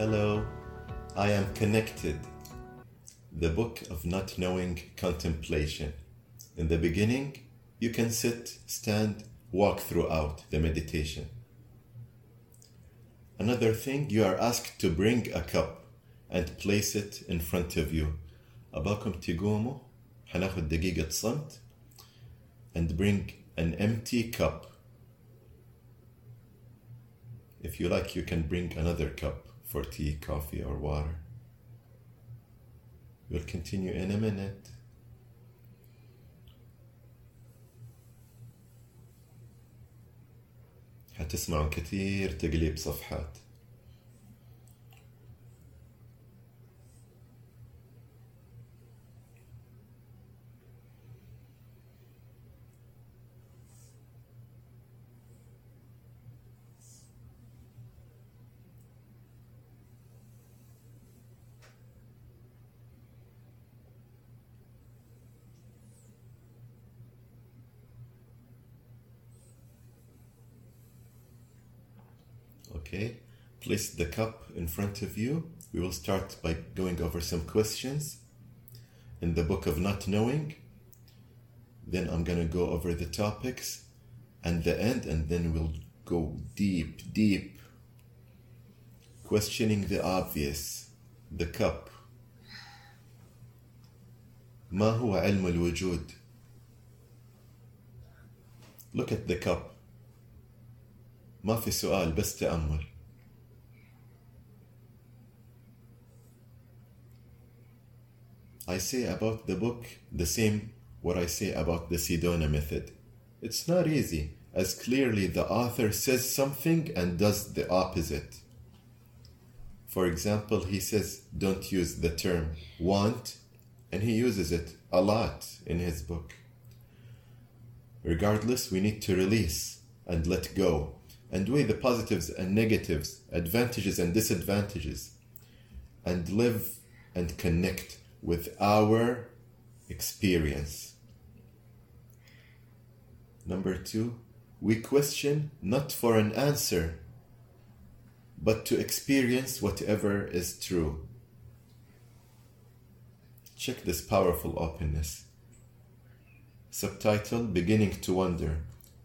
Hello, I am connected. The book of not knowing contemplation. In the beginning, you can sit, stand, walk throughout the meditation. Another thing, you are asked to bring a cup and place it in front of you. أباكم تقوموا حناخد دقيقة صمت and bring an empty cup. If you like, you can bring another cup for tea, coffee, or water. We'll continue in a minute. هتسمعوا كثير تقليب صفحات Okay, place the cup in front of you. We will start by going over some questions in the book of not knowing. Then I'm going to go over the topics and the end, and then we'll go deep, deep. Questioning the obvious, the cup. ما هو علم الوجود? Look at the cup. ما في سؤال بس تأمل I say about the book the same what I say about the Sedona method. It's not easy, as clearly the author says something and does the opposite. For example, he says, don't use the term want, and he uses it a lot in his book. Regardless, we need to release and let go and weigh the positives and negatives, advantages and disadvantages, and live and connect with our experience. Number two, we question not for an answer, but to experience whatever is true. Check this powerful openness. Subtitle Beginning to Wonder.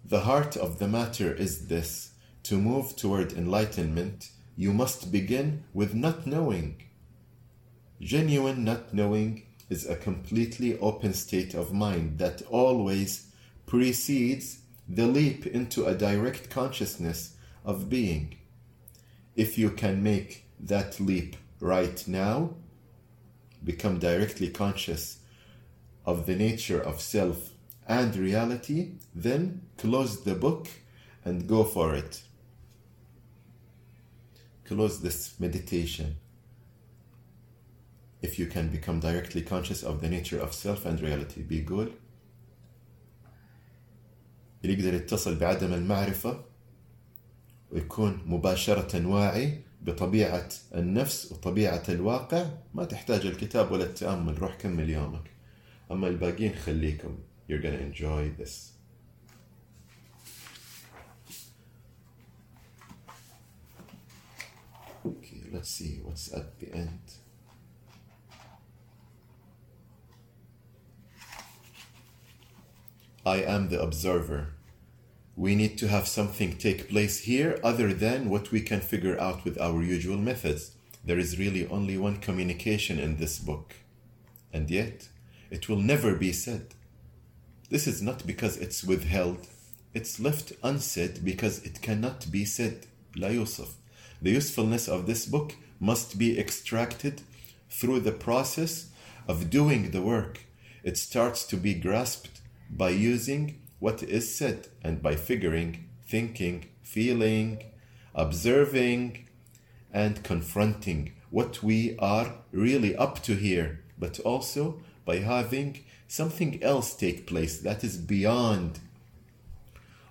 The heart of the matter is this to move toward enlightenment, you must begin with not knowing. Genuine not knowing is a completely open state of mind that always precedes the leap into a direct consciousness of being. If you can make that leap right now, become directly conscious of the nature of self and reality, then close the book and go for it. Close this meditation. If you can become directly conscious of the nature of self and reality, good. اللي يقدر يتصل بعدم المعرفة ويكون مباشرة واعي بطبيعة النفس وطبيعة الواقع ما تحتاج الكتاب ولا التأمل روح كمل يومك أما الباقيين خليكم you're gonna enjoy this let's see what's at the end I am the observer. We need to have something take place here other than what we can figure out with our usual methods. There is really only one communication in this book. And yet, it will never be said. This is not because it's withheld, it's left unsaid because it cannot be said. La Yusuf. The usefulness of this book must be extracted through the process of doing the work. It starts to be grasped by using what is said and by figuring, thinking, feeling, observing, and confronting what we are really up to here, but also by having something else take place that is beyond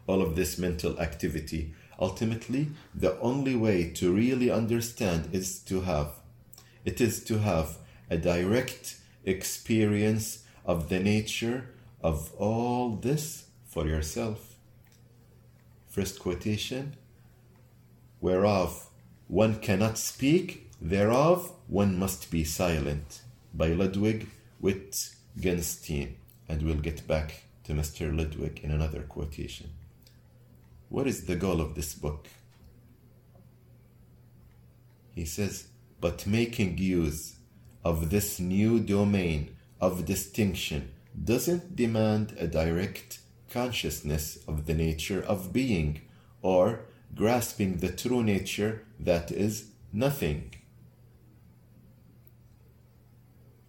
all of this mental activity. Ultimately, the only way to really understand is to have it is to have a direct experience of the nature of all this for yourself. First quotation, whereof one cannot speak Thereof, one must be silent. By Ludwig Wittgenstein. And we'll get back to Mr. Ludwig in another quotation. What is the goal of this book? He says, but making use of this new domain of distinction doesn't demand a direct consciousness of the nature of being or grasping the true nature that is nothing.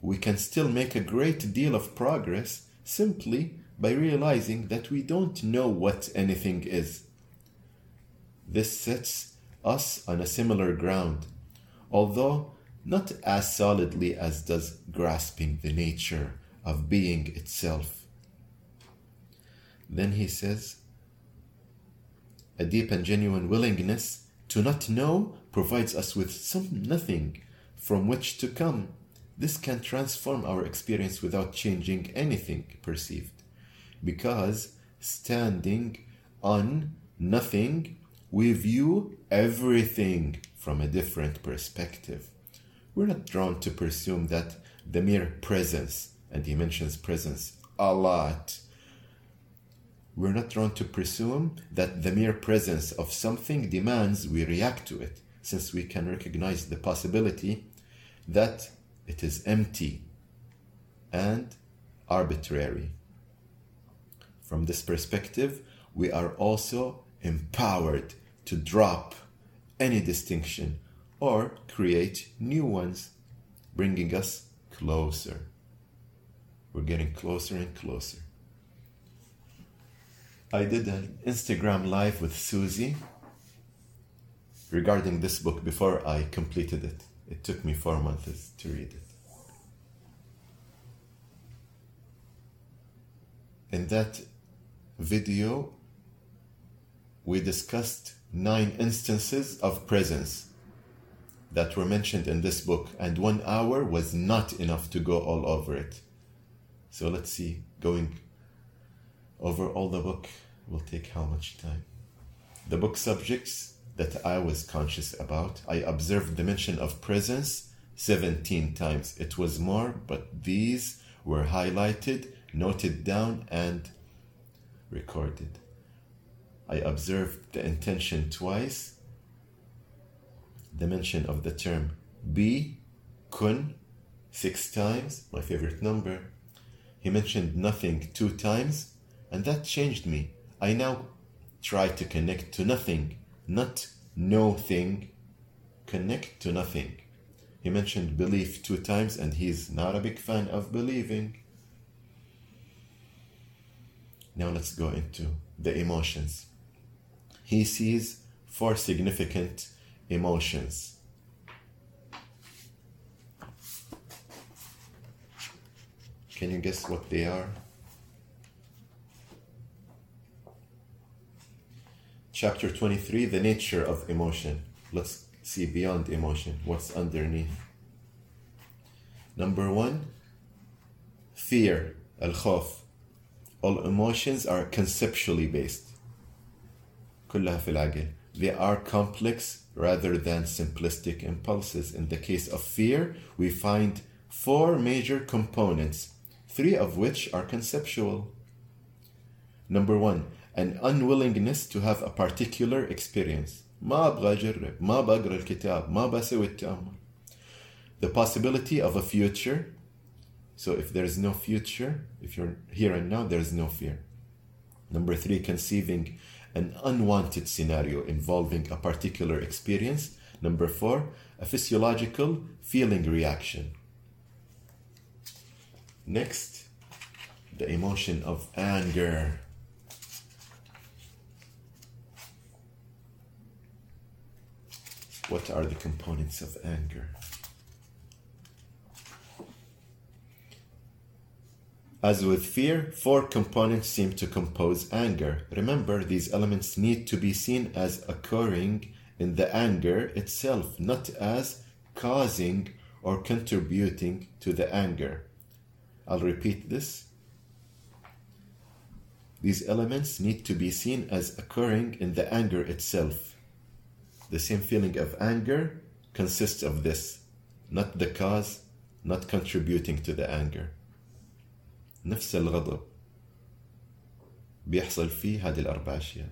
We can still make a great deal of progress simply by realizing that we don't know what anything is. This sets us on a similar ground, although not as solidly as does grasping the nature of being itself. Then he says, a deep and genuine willingness to not know provides us with some nothing from which to come. This can transform our experience without changing anything perceived. Because standing on nothing, we view everything from a different perspective. We're not drawn to presume that the mere presence, and he mentions presence a lot, we're not drawn to presume that the mere presence of something demands we react to it, since we can recognize the possibility that it is empty and arbitrary. From this perspective, we are also empowered to drop any distinction or create new ones, bringing us closer. We're getting closer and closer. I did an Instagram live with Susie regarding this book before I completed it. It took me four months to read it. In that video, we discussed nine instances of presence that were mentioned in this book, and one hour was not enough to go all over it. So let's see, going over all the book will take how much time? The book subjects that I was conscious about, I observed the mention of presence 17 times. It was more, but these were highlighted, noted down, and recorded. I observed the intention twice, the mention of the term be, kun, six times, my favorite number. He mentioned nothing two times, and that changed me. I now try to connect to nothing, not no thing. Connect to nothing. He mentioned belief two times, and he's not a big fan of believing. Now let's go into the emotions. He sees four significant emotions. Can you guess what they are? Chapter 23 The Nature of Emotion. Let's see beyond emotion, what's underneath. Number one, fear, al khawf. All emotions are conceptually based. كلها في العقل. They are complex rather than simplistic impulses. In the case of fear, we find four major components, three of which are conceptual. Number one, an unwillingness to have a particular experience ما أبغى أجرب ما بقرأ الكتاب ما بسوي التأمل the possibility of a future so if there is no future if you're here and now there is no fear number three conceiving an unwanted scenario involving a particular experience. Number four a physiological feeling reaction. Next the emotion of anger. What are the components of anger? As with fear, four components seem to compose anger. Remember, these elements need to be seen as occurring in the anger itself, not as causing or contributing to the anger. I'll repeat this. These elements need to be seen as occurring in the anger itself the same feeling of anger consists of this, not the cause, not contributing to the anger. نفس الغضب بيحصل فيه هذه الأربع أشياء.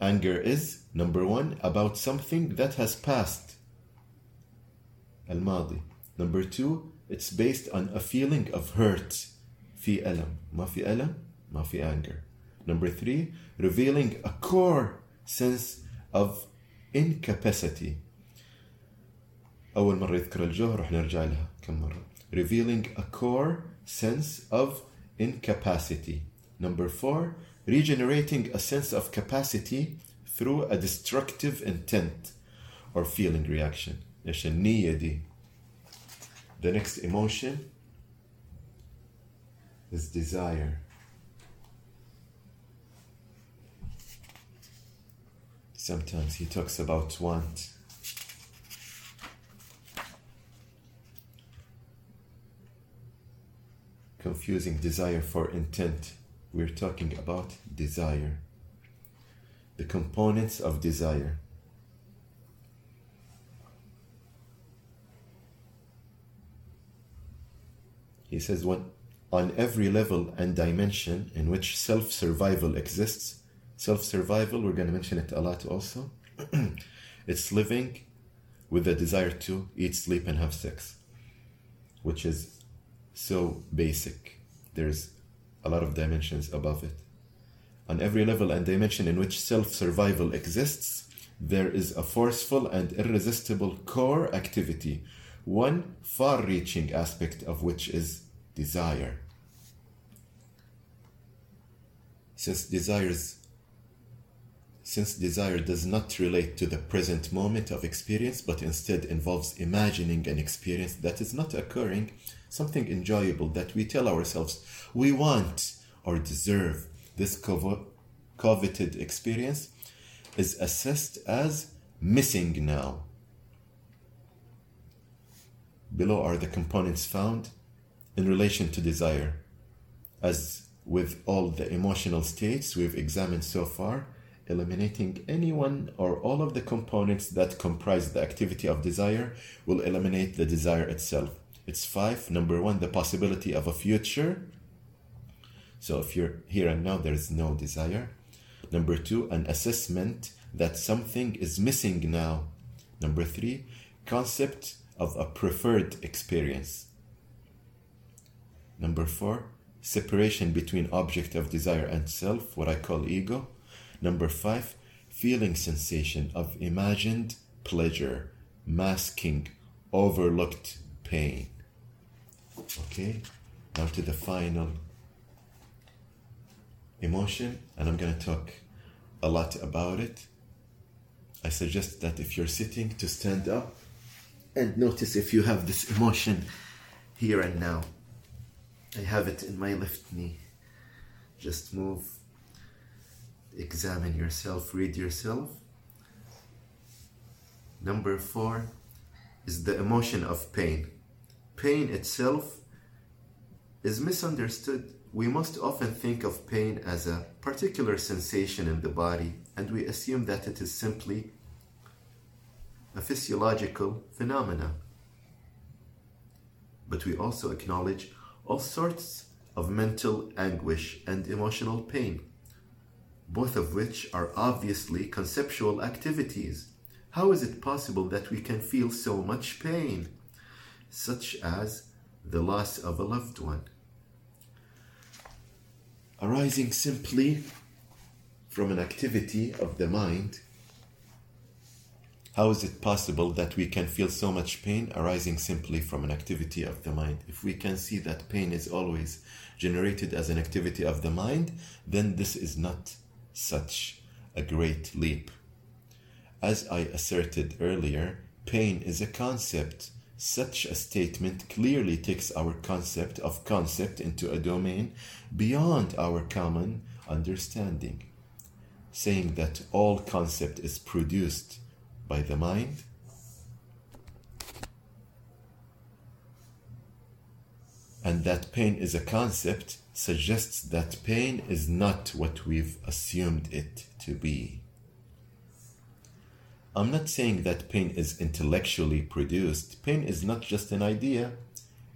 Anger is number one about something that has passed. الماضي. Number two, it's based on a feeling of hurt. في ألم. ما في ألم ما في anger. Number three, revealing a core sense of incapacity. أول مرة يذكر الجوهر رح نرجع لها كم مرة. Revealing a core sense of incapacity. Number four, regenerating a sense of capacity through a destructive intent or feeling reaction. إيش النية دي. The next emotion is desire. Sometimes he talks about want. Confusing desire for intent. We're talking about desire. The components of desire. He says, when, on every level and dimension in which self survival exists, self survival, we're going to mention it a lot also, it's living with the desire to eat, sleep, and have sex, which is so basic. There's a lot of dimensions above it. On every level and dimension in which self survival exists, there is a forceful and irresistible core activity, one far reaching aspect of which is desire. Since desires since desire does not relate to the present moment of experience but instead involves imagining an experience that is not occurring, something enjoyable that we tell ourselves we want or deserve, this coveted experience is assessed as missing now. Below are the components found in relation to desire. As with all the emotional states we've examined so far, eliminating any one or all of the components that comprise the activity of desire will eliminate the desire itself. It's five. Number one, the possibility of a future. So if you're here and now, there is no desire. Number two, an assessment that something is missing now. Number three, concept of a preferred experience. Number four, separation between object of desire and self, what I call ego. Number five, feeling sensation of imagined pleasure, masking overlooked pain. Okay, now to the final emotion, and I'm going to talk a lot about it. I suggest that if you're sitting, to stand up and notice if you have this emotion here and now. I have it in my left knee. Just move, examine yourself, read yourself. Number four is the emotion of pain. Pain itself is misunderstood. We most often think of pain as a particular sensation in the body, and we assume that it is simply a physiological phenomena. But we also acknowledge all sorts of mental anguish and emotional pain, both of which are obviously conceptual activities. How is it possible that we can feel so much pain, such as the loss of a loved one? Arising simply from an activity of the mind, how is it possible that we can feel so much pain arising simply from an activity of the mind? If we can see that pain is always generated as an activity of the mind, then this is not such a great leap. As I asserted earlier, pain is a concept. Such a statement clearly takes our concept of concept into a domain beyond our common understanding, saying that all concept is produced by the mind. And that pain is a concept suggests that pain is not what we've assumed it to be. I'm not saying that pain is intellectually produced. Pain is not just an idea,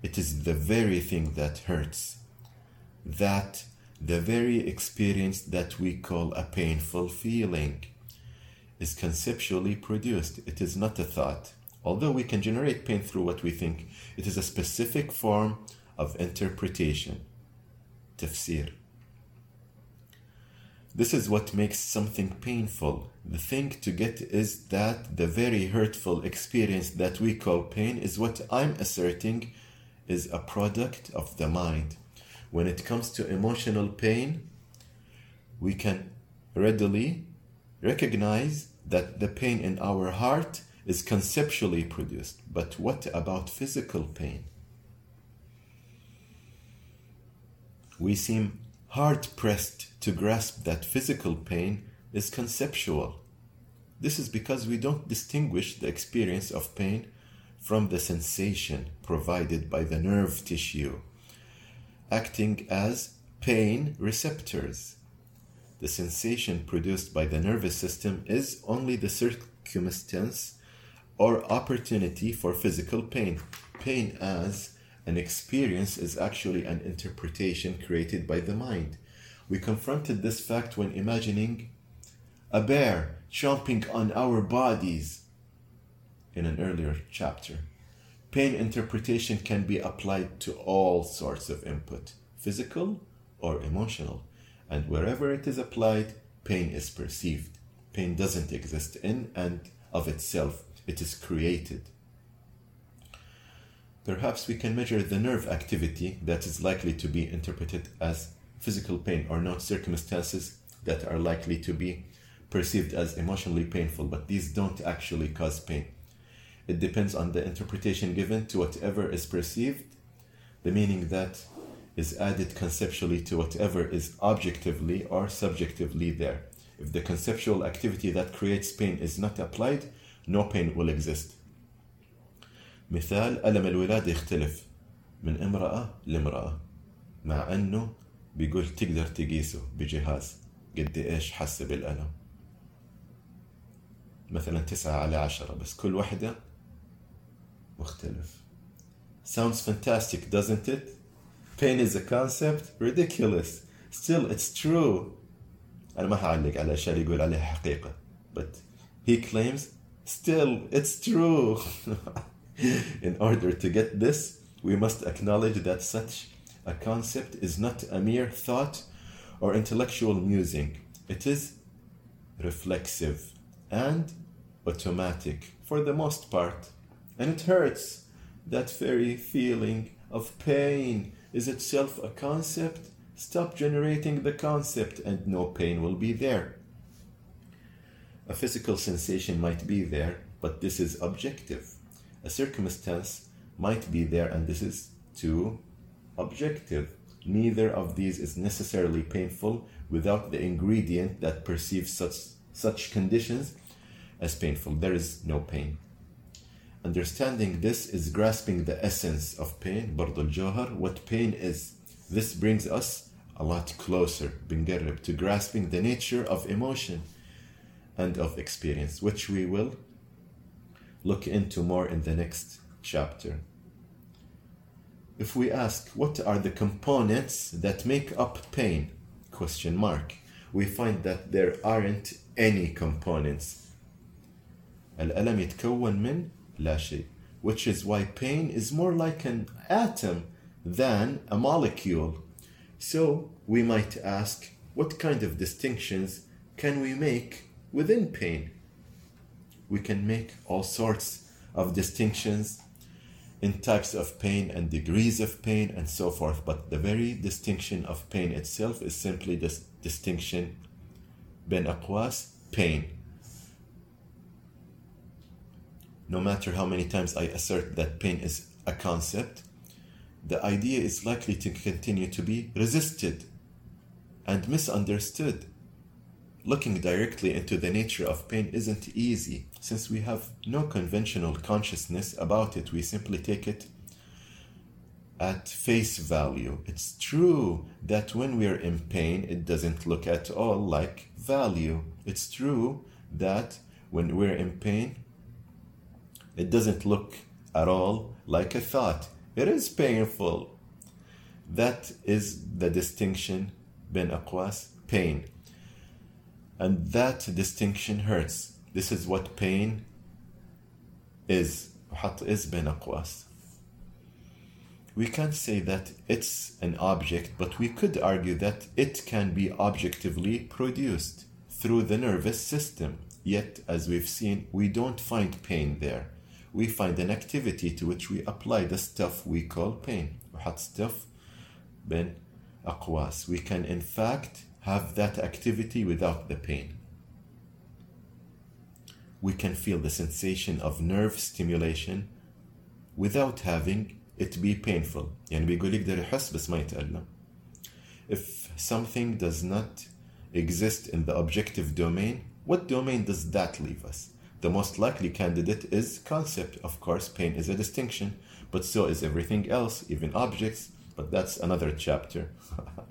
it is the very thing that hurts. That the very experience that we call a painful feeling is conceptually produced. It is not a thought. Although we can generate pain through what we think, it is a specific form of interpretation. Tafsir. This is what makes something painful. The thing to get is that the very hurtful experience that we call pain is what I'm asserting is a product of the mind. When it comes to emotional pain, we can readily recognize that the pain in our heart is conceptually produced. But what about physical pain? We seem hard pressed to grasp that physical pain is conceptual. This is because we don't distinguish the experience of pain from the sensation provided by the nerve tissue, acting as pain receptors. The sensation produced by the nervous system is only the circumstance or opportunity for physical pain. Pain as an experience is actually an interpretation created by the mind. We confronted this fact when imagining a bear chomping on our bodies in an earlier chapter. Pain interpretation can be applied to all sorts of input, physical or emotional, and wherever it is applied, pain is perceived. Pain doesn't exist in and of itself, it is created. Perhaps we can measure the nerve activity that is likely to be interpreted as physical pain or not circumstances that are likely to be perceived as emotionally painful, but these don't actually cause pain. It depends on the interpretation given to whatever is perceived, the meaning that is added conceptually to whatever is objectively or subjectively there. If the conceptual activity that creates pain is not applied, no pain will exist. مثال ألم الولادة يختلف من امرأة لامرأة مع أنه بيقول تقدر تقيسه بجهاز قد إيش حس بالألم مثلا تسعة على عشرة بس كل واحدة مختلف Sounds fantastic, doesn't it? Pain is a concept? Ridiculous. Still, it's true. أنا ما هعلق على الأشياء اللي يقول عليها حقيقة. But he claims, still, it's true. In order to get this, we must acknowledge that such a concept is not a mere thought or intellectual musing. It is reflexive and automatic for the most part. And it hurts. That very feeling of pain is itself a concept. Stop generating the concept, and no pain will be there. A physical sensation might be there, but this is objective A circumstance might be there, and this is too objective. Neither of these is necessarily painful without the ingredient that perceives such, such conditions as painful. There is no pain. Understanding this is grasping the essence of pain, برضو الجوهر, what pain is. This brings us a lot closer, بنقرب, to grasping the nature of emotion and of experience, which we will look into more in the next chapter. If we ask what are the components that make up pain, question mark, we find that there aren't any components. الألم يتكون من لا شيء which is why pain is more like an atom than a molecule. So we might ask what kind of distinctions can we make within pain? we can make all sorts of distinctions in types of pain and degrees of pain and so forth. But the very distinction of pain itself is simply this distinction ben aquas, pain. No matter how many times I assert that pain is a concept, the idea is likely to continue to be resisted and misunderstood Looking directly into the nature of pain isn't easy. Since we have no conventional consciousness about it, we simply take it at face value. It's true that when we are in pain, it doesn't look at all like value. It's true that when we're in pain, it doesn't look at all like a thought. It is painful. That is the distinction bin aqwas, pain. And that distinction hurts. This is what pain is. وحط is bin aqwas. We can't say that it's an object, but we could argue that it can be objectively produced through the nervous system. Yet, as we've seen, we don't find pain there. We find an activity to which we apply the stuff we call pain. وحط stuff bin aqwas. We can, in fact, have that activity without the pain. We can feel the sensation of nerve stimulation without having it be painful. يعني بيقول يقدر يحس بس ما يتألم. If something does not exist in the objective domain, what domain does that leave us? The most likely candidate is concept. Of course, pain is a distinction, but so is everything else, even objects, but that's another chapter.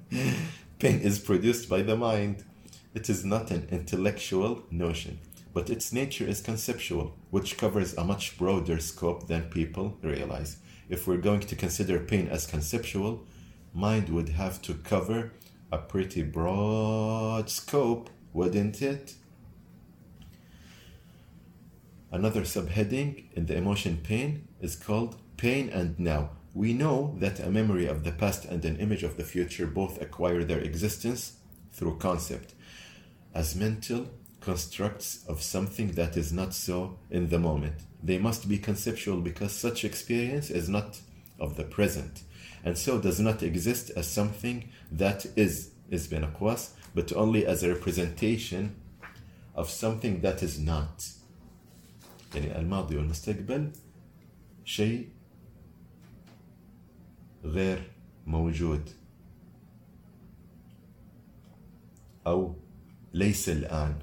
pain is produced by the mind. It is not an intellectual notion, but its nature is conceptual, which covers a much broader scope than people realize. If we're going to consider pain as conceptual, mind would have to cover a pretty broad scope, wouldn't it? Another subheading in the emotion pain is called pain and now. We know that a memory of the past and an image of the future both acquire their existence through concept as mental constructs of something that is not so in the moment. They must be conceptual because such experience is not of the present and so does not exist as something that is is bin aqwas, but only as a representation of something that is not. يعني الماضي والمستقبل شيء غير موجود أو ليس الآن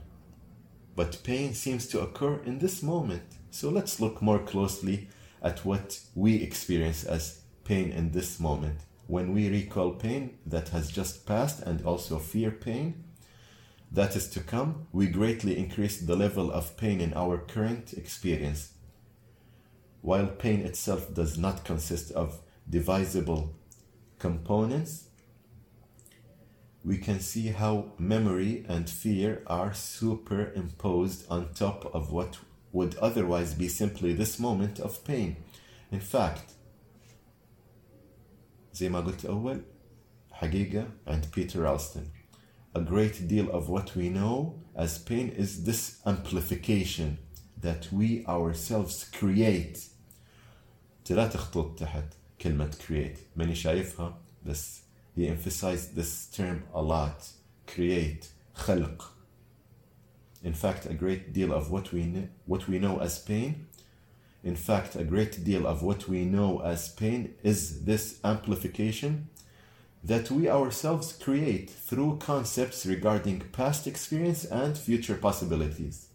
but pain seems to occur in this moment so let's look more closely at what we experience as pain in this moment when we recall pain that has just passed and also fear pain that is to come, we greatly increase the level of pain in our current experience. While pain itself does not consist of divisible components, we can see how memory and fear are superimposed on top of what would otherwise be simply this moment of pain. In fact, زي ما قلت أول حقيقة and Peter Ralston. A great deal of what we know as pain is this amplification that we ourselves create. تحت. كلمة create ماني شايفها بس he emphasized this term a lot create خلق in fact a great deal of what we know, what we know as pain in fact a great deal of what we know as pain is this amplification that we ourselves create through concepts regarding past experience and future possibilities.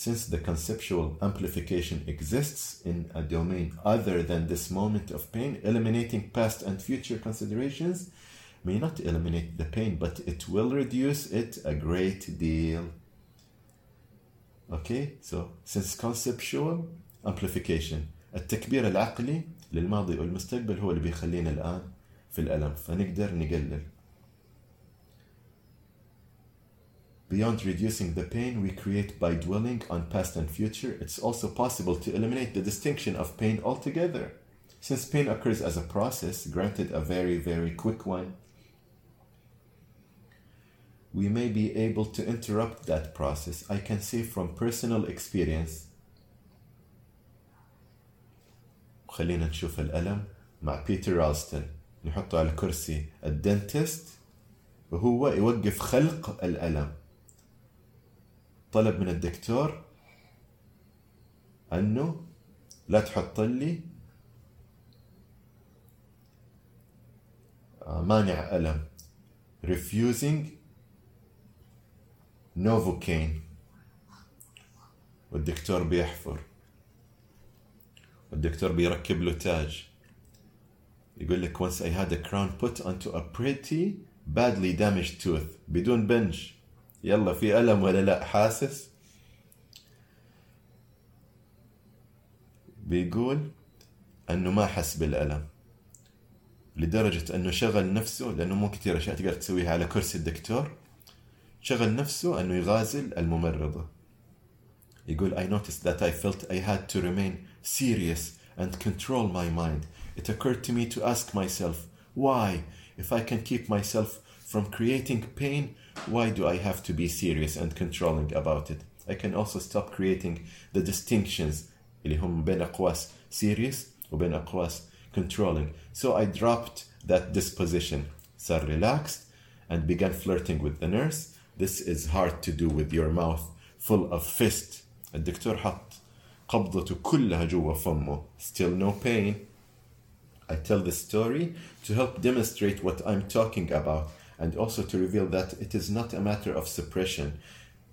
Since the conceptual amplification exists in a domain other than this moment of pain, eliminating past and future considerations may not eliminate the pain, but it will reduce it a great deal. Okay, so since conceptual amplification التكبير العقلي للماضي والمستقبل هو اللي بيخلينا الآن في الألم فنقدر نقلل Beyond reducing the pain we create by dwelling on past and future, it's also possible to eliminate the distinction of pain altogether. Since pain occurs as a process, granted a very, very quick one, we may be able to interrupt that process. I can say from personal experience خلينا نشوف الألم مع بيتر رالستون نحطه على كرسي الدنتست وهو يوقف خلق الألم طلب من الدكتور أنه لا تحط لي مانع ألم. Refusing نوفوكين والدكتور بيحفر. والدكتور بيركب له تاج. يقول لك once I had a crown put onto a pretty badly damaged tooth بدون بنج. يلا في ألم ولا لا حاسس بيقول أنه ما حس بالألم لدرجة أنه شغل نفسه لأنه مو كثير أشياء تقدر تسويها على كرسي الدكتور شغل نفسه أنه يغازل الممرضة يقول I noticed that I felt I had to remain serious and control my mind. It occurred to me to ask myself, why? If I can keep myself from creating pain, why do I have to be serious and controlling about it? I can also stop creating the distinctions اللي هم بين أقواس serious وبين أقواس controlling. So I dropped that disposition, صار relaxed and began flirting with the nurse. This is hard to do with your mouth full of fist. الدكتور حط قبضته كلها جوا فمه. Still no pain. I tell this story to help demonstrate what I'm talking about and also to reveal that it is not a matter of suppression.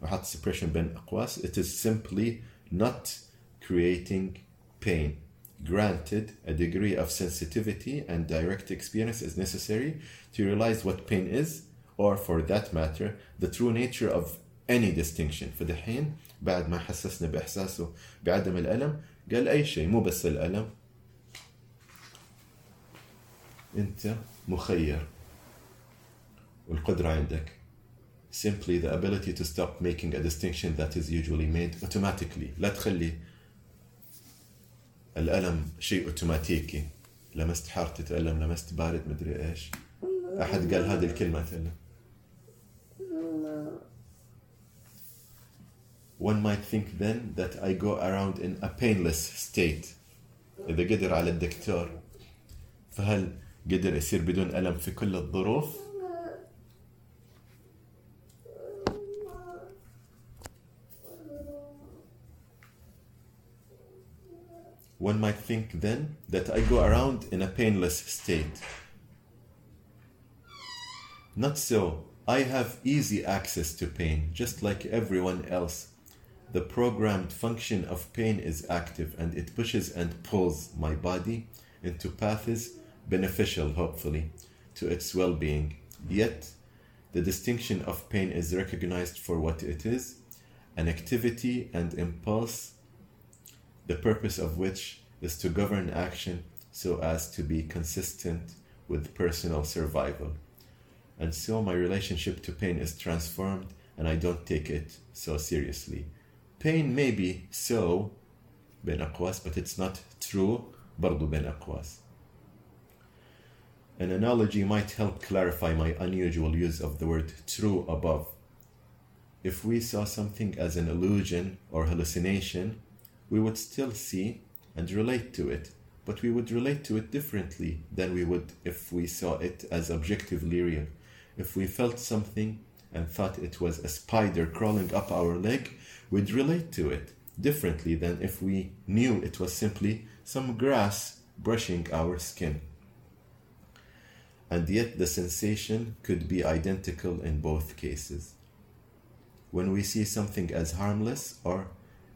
وحط suppression بين أقواس. It is simply not creating pain. Granted, a degree of sensitivity and direct experience is necessary to realize what pain is, or for that matter, the true nature of any distinction. فدحين بعد ما حسسنا بإحساسه بعدم الألم قال أي شيء مو بس الألم أنت مخير والقدرة عندك. Simply the ability to stop making a distinction that is usually made automatically. لا تخلي الألم شيء أوتوماتيكي لمست حار تتألم لمست بارد مدري إيش. أحد قال هذه الكلمة تألم One might think then that I go around in a painless state. إذا قدر على الدكتور فهل قدر يصير بدون ألم في كل الظروف؟ One might think then that I go around in a painless state. Not so. I have easy access to pain, just like everyone else. The programmed function of pain is active and it pushes and pulls my body into paths beneficial, hopefully, to its well being. Yet, the distinction of pain is recognized for what it is an activity and impulse, the purpose of which is to govern action so as to be consistent with personal survival. And so my relationship to pain is transformed and I don't take it so seriously. Pain may be so بين أقواس but it's not true برضو بين أقواس. An analogy might help clarify my unusual use of the word true above. If we saw something as an illusion or hallucination, we would still see and relate to it, but we would relate to it differently than we would if we saw it as objectively real. If we felt something and thought it was a spider crawling up our leg, we'd relate to it differently than if we knew it was simply some grass brushing our skin. And yet the sensation could be identical in both cases. When we see something as harmless or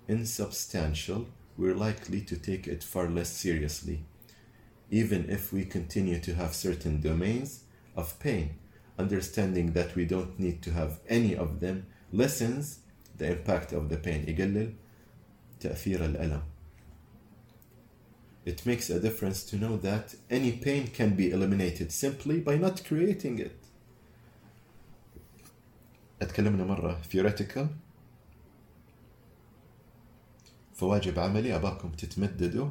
insubstantial, we're likely to take it far less seriously, even if we continue to have certain domains of pain. Understanding that we don't need to have any of them lessens the impact of the pain. يقلل تأثير الألم. It makes a difference to know that any pain can be eliminated simply by not creating it. اتكلمنا مرة theoretical فواجب عملي أباكم تتمددوا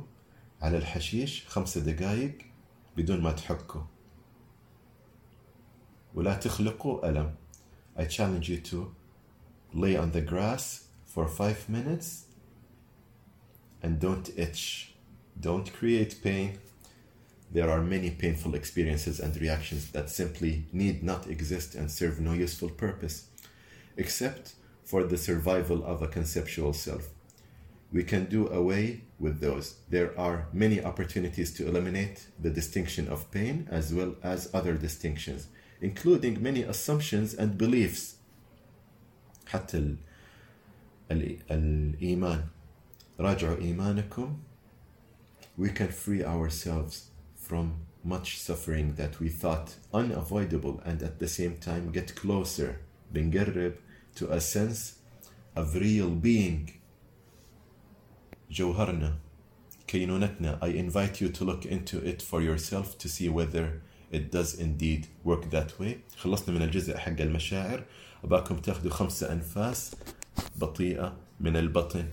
على الحشيش خمسة دقايق بدون ما تحكوا ولا تخلقوا ألم I challenge you to lay on the grass for five minutes and don't itch don't create pain there are many painful experiences and reactions that simply need not exist and serve no useful purpose except for the survival of a conceptual self we can do away with those. There are many opportunities to eliminate the distinction of pain as well as other distinctions, including many assumptions and beliefs. حتى ال... ال... الإيمان راجعوا إيمانكم we can free ourselves from much suffering that we thought unavoidable and at the same time get closer بنقرب to a sense of real being جوهرنا كينونتنا I invite you to look into it for yourself to see whether it does indeed work that way خلصنا من الجزء حق المشاعر أباكم تاخذوا خمسة أنفاس بطيئة من البطن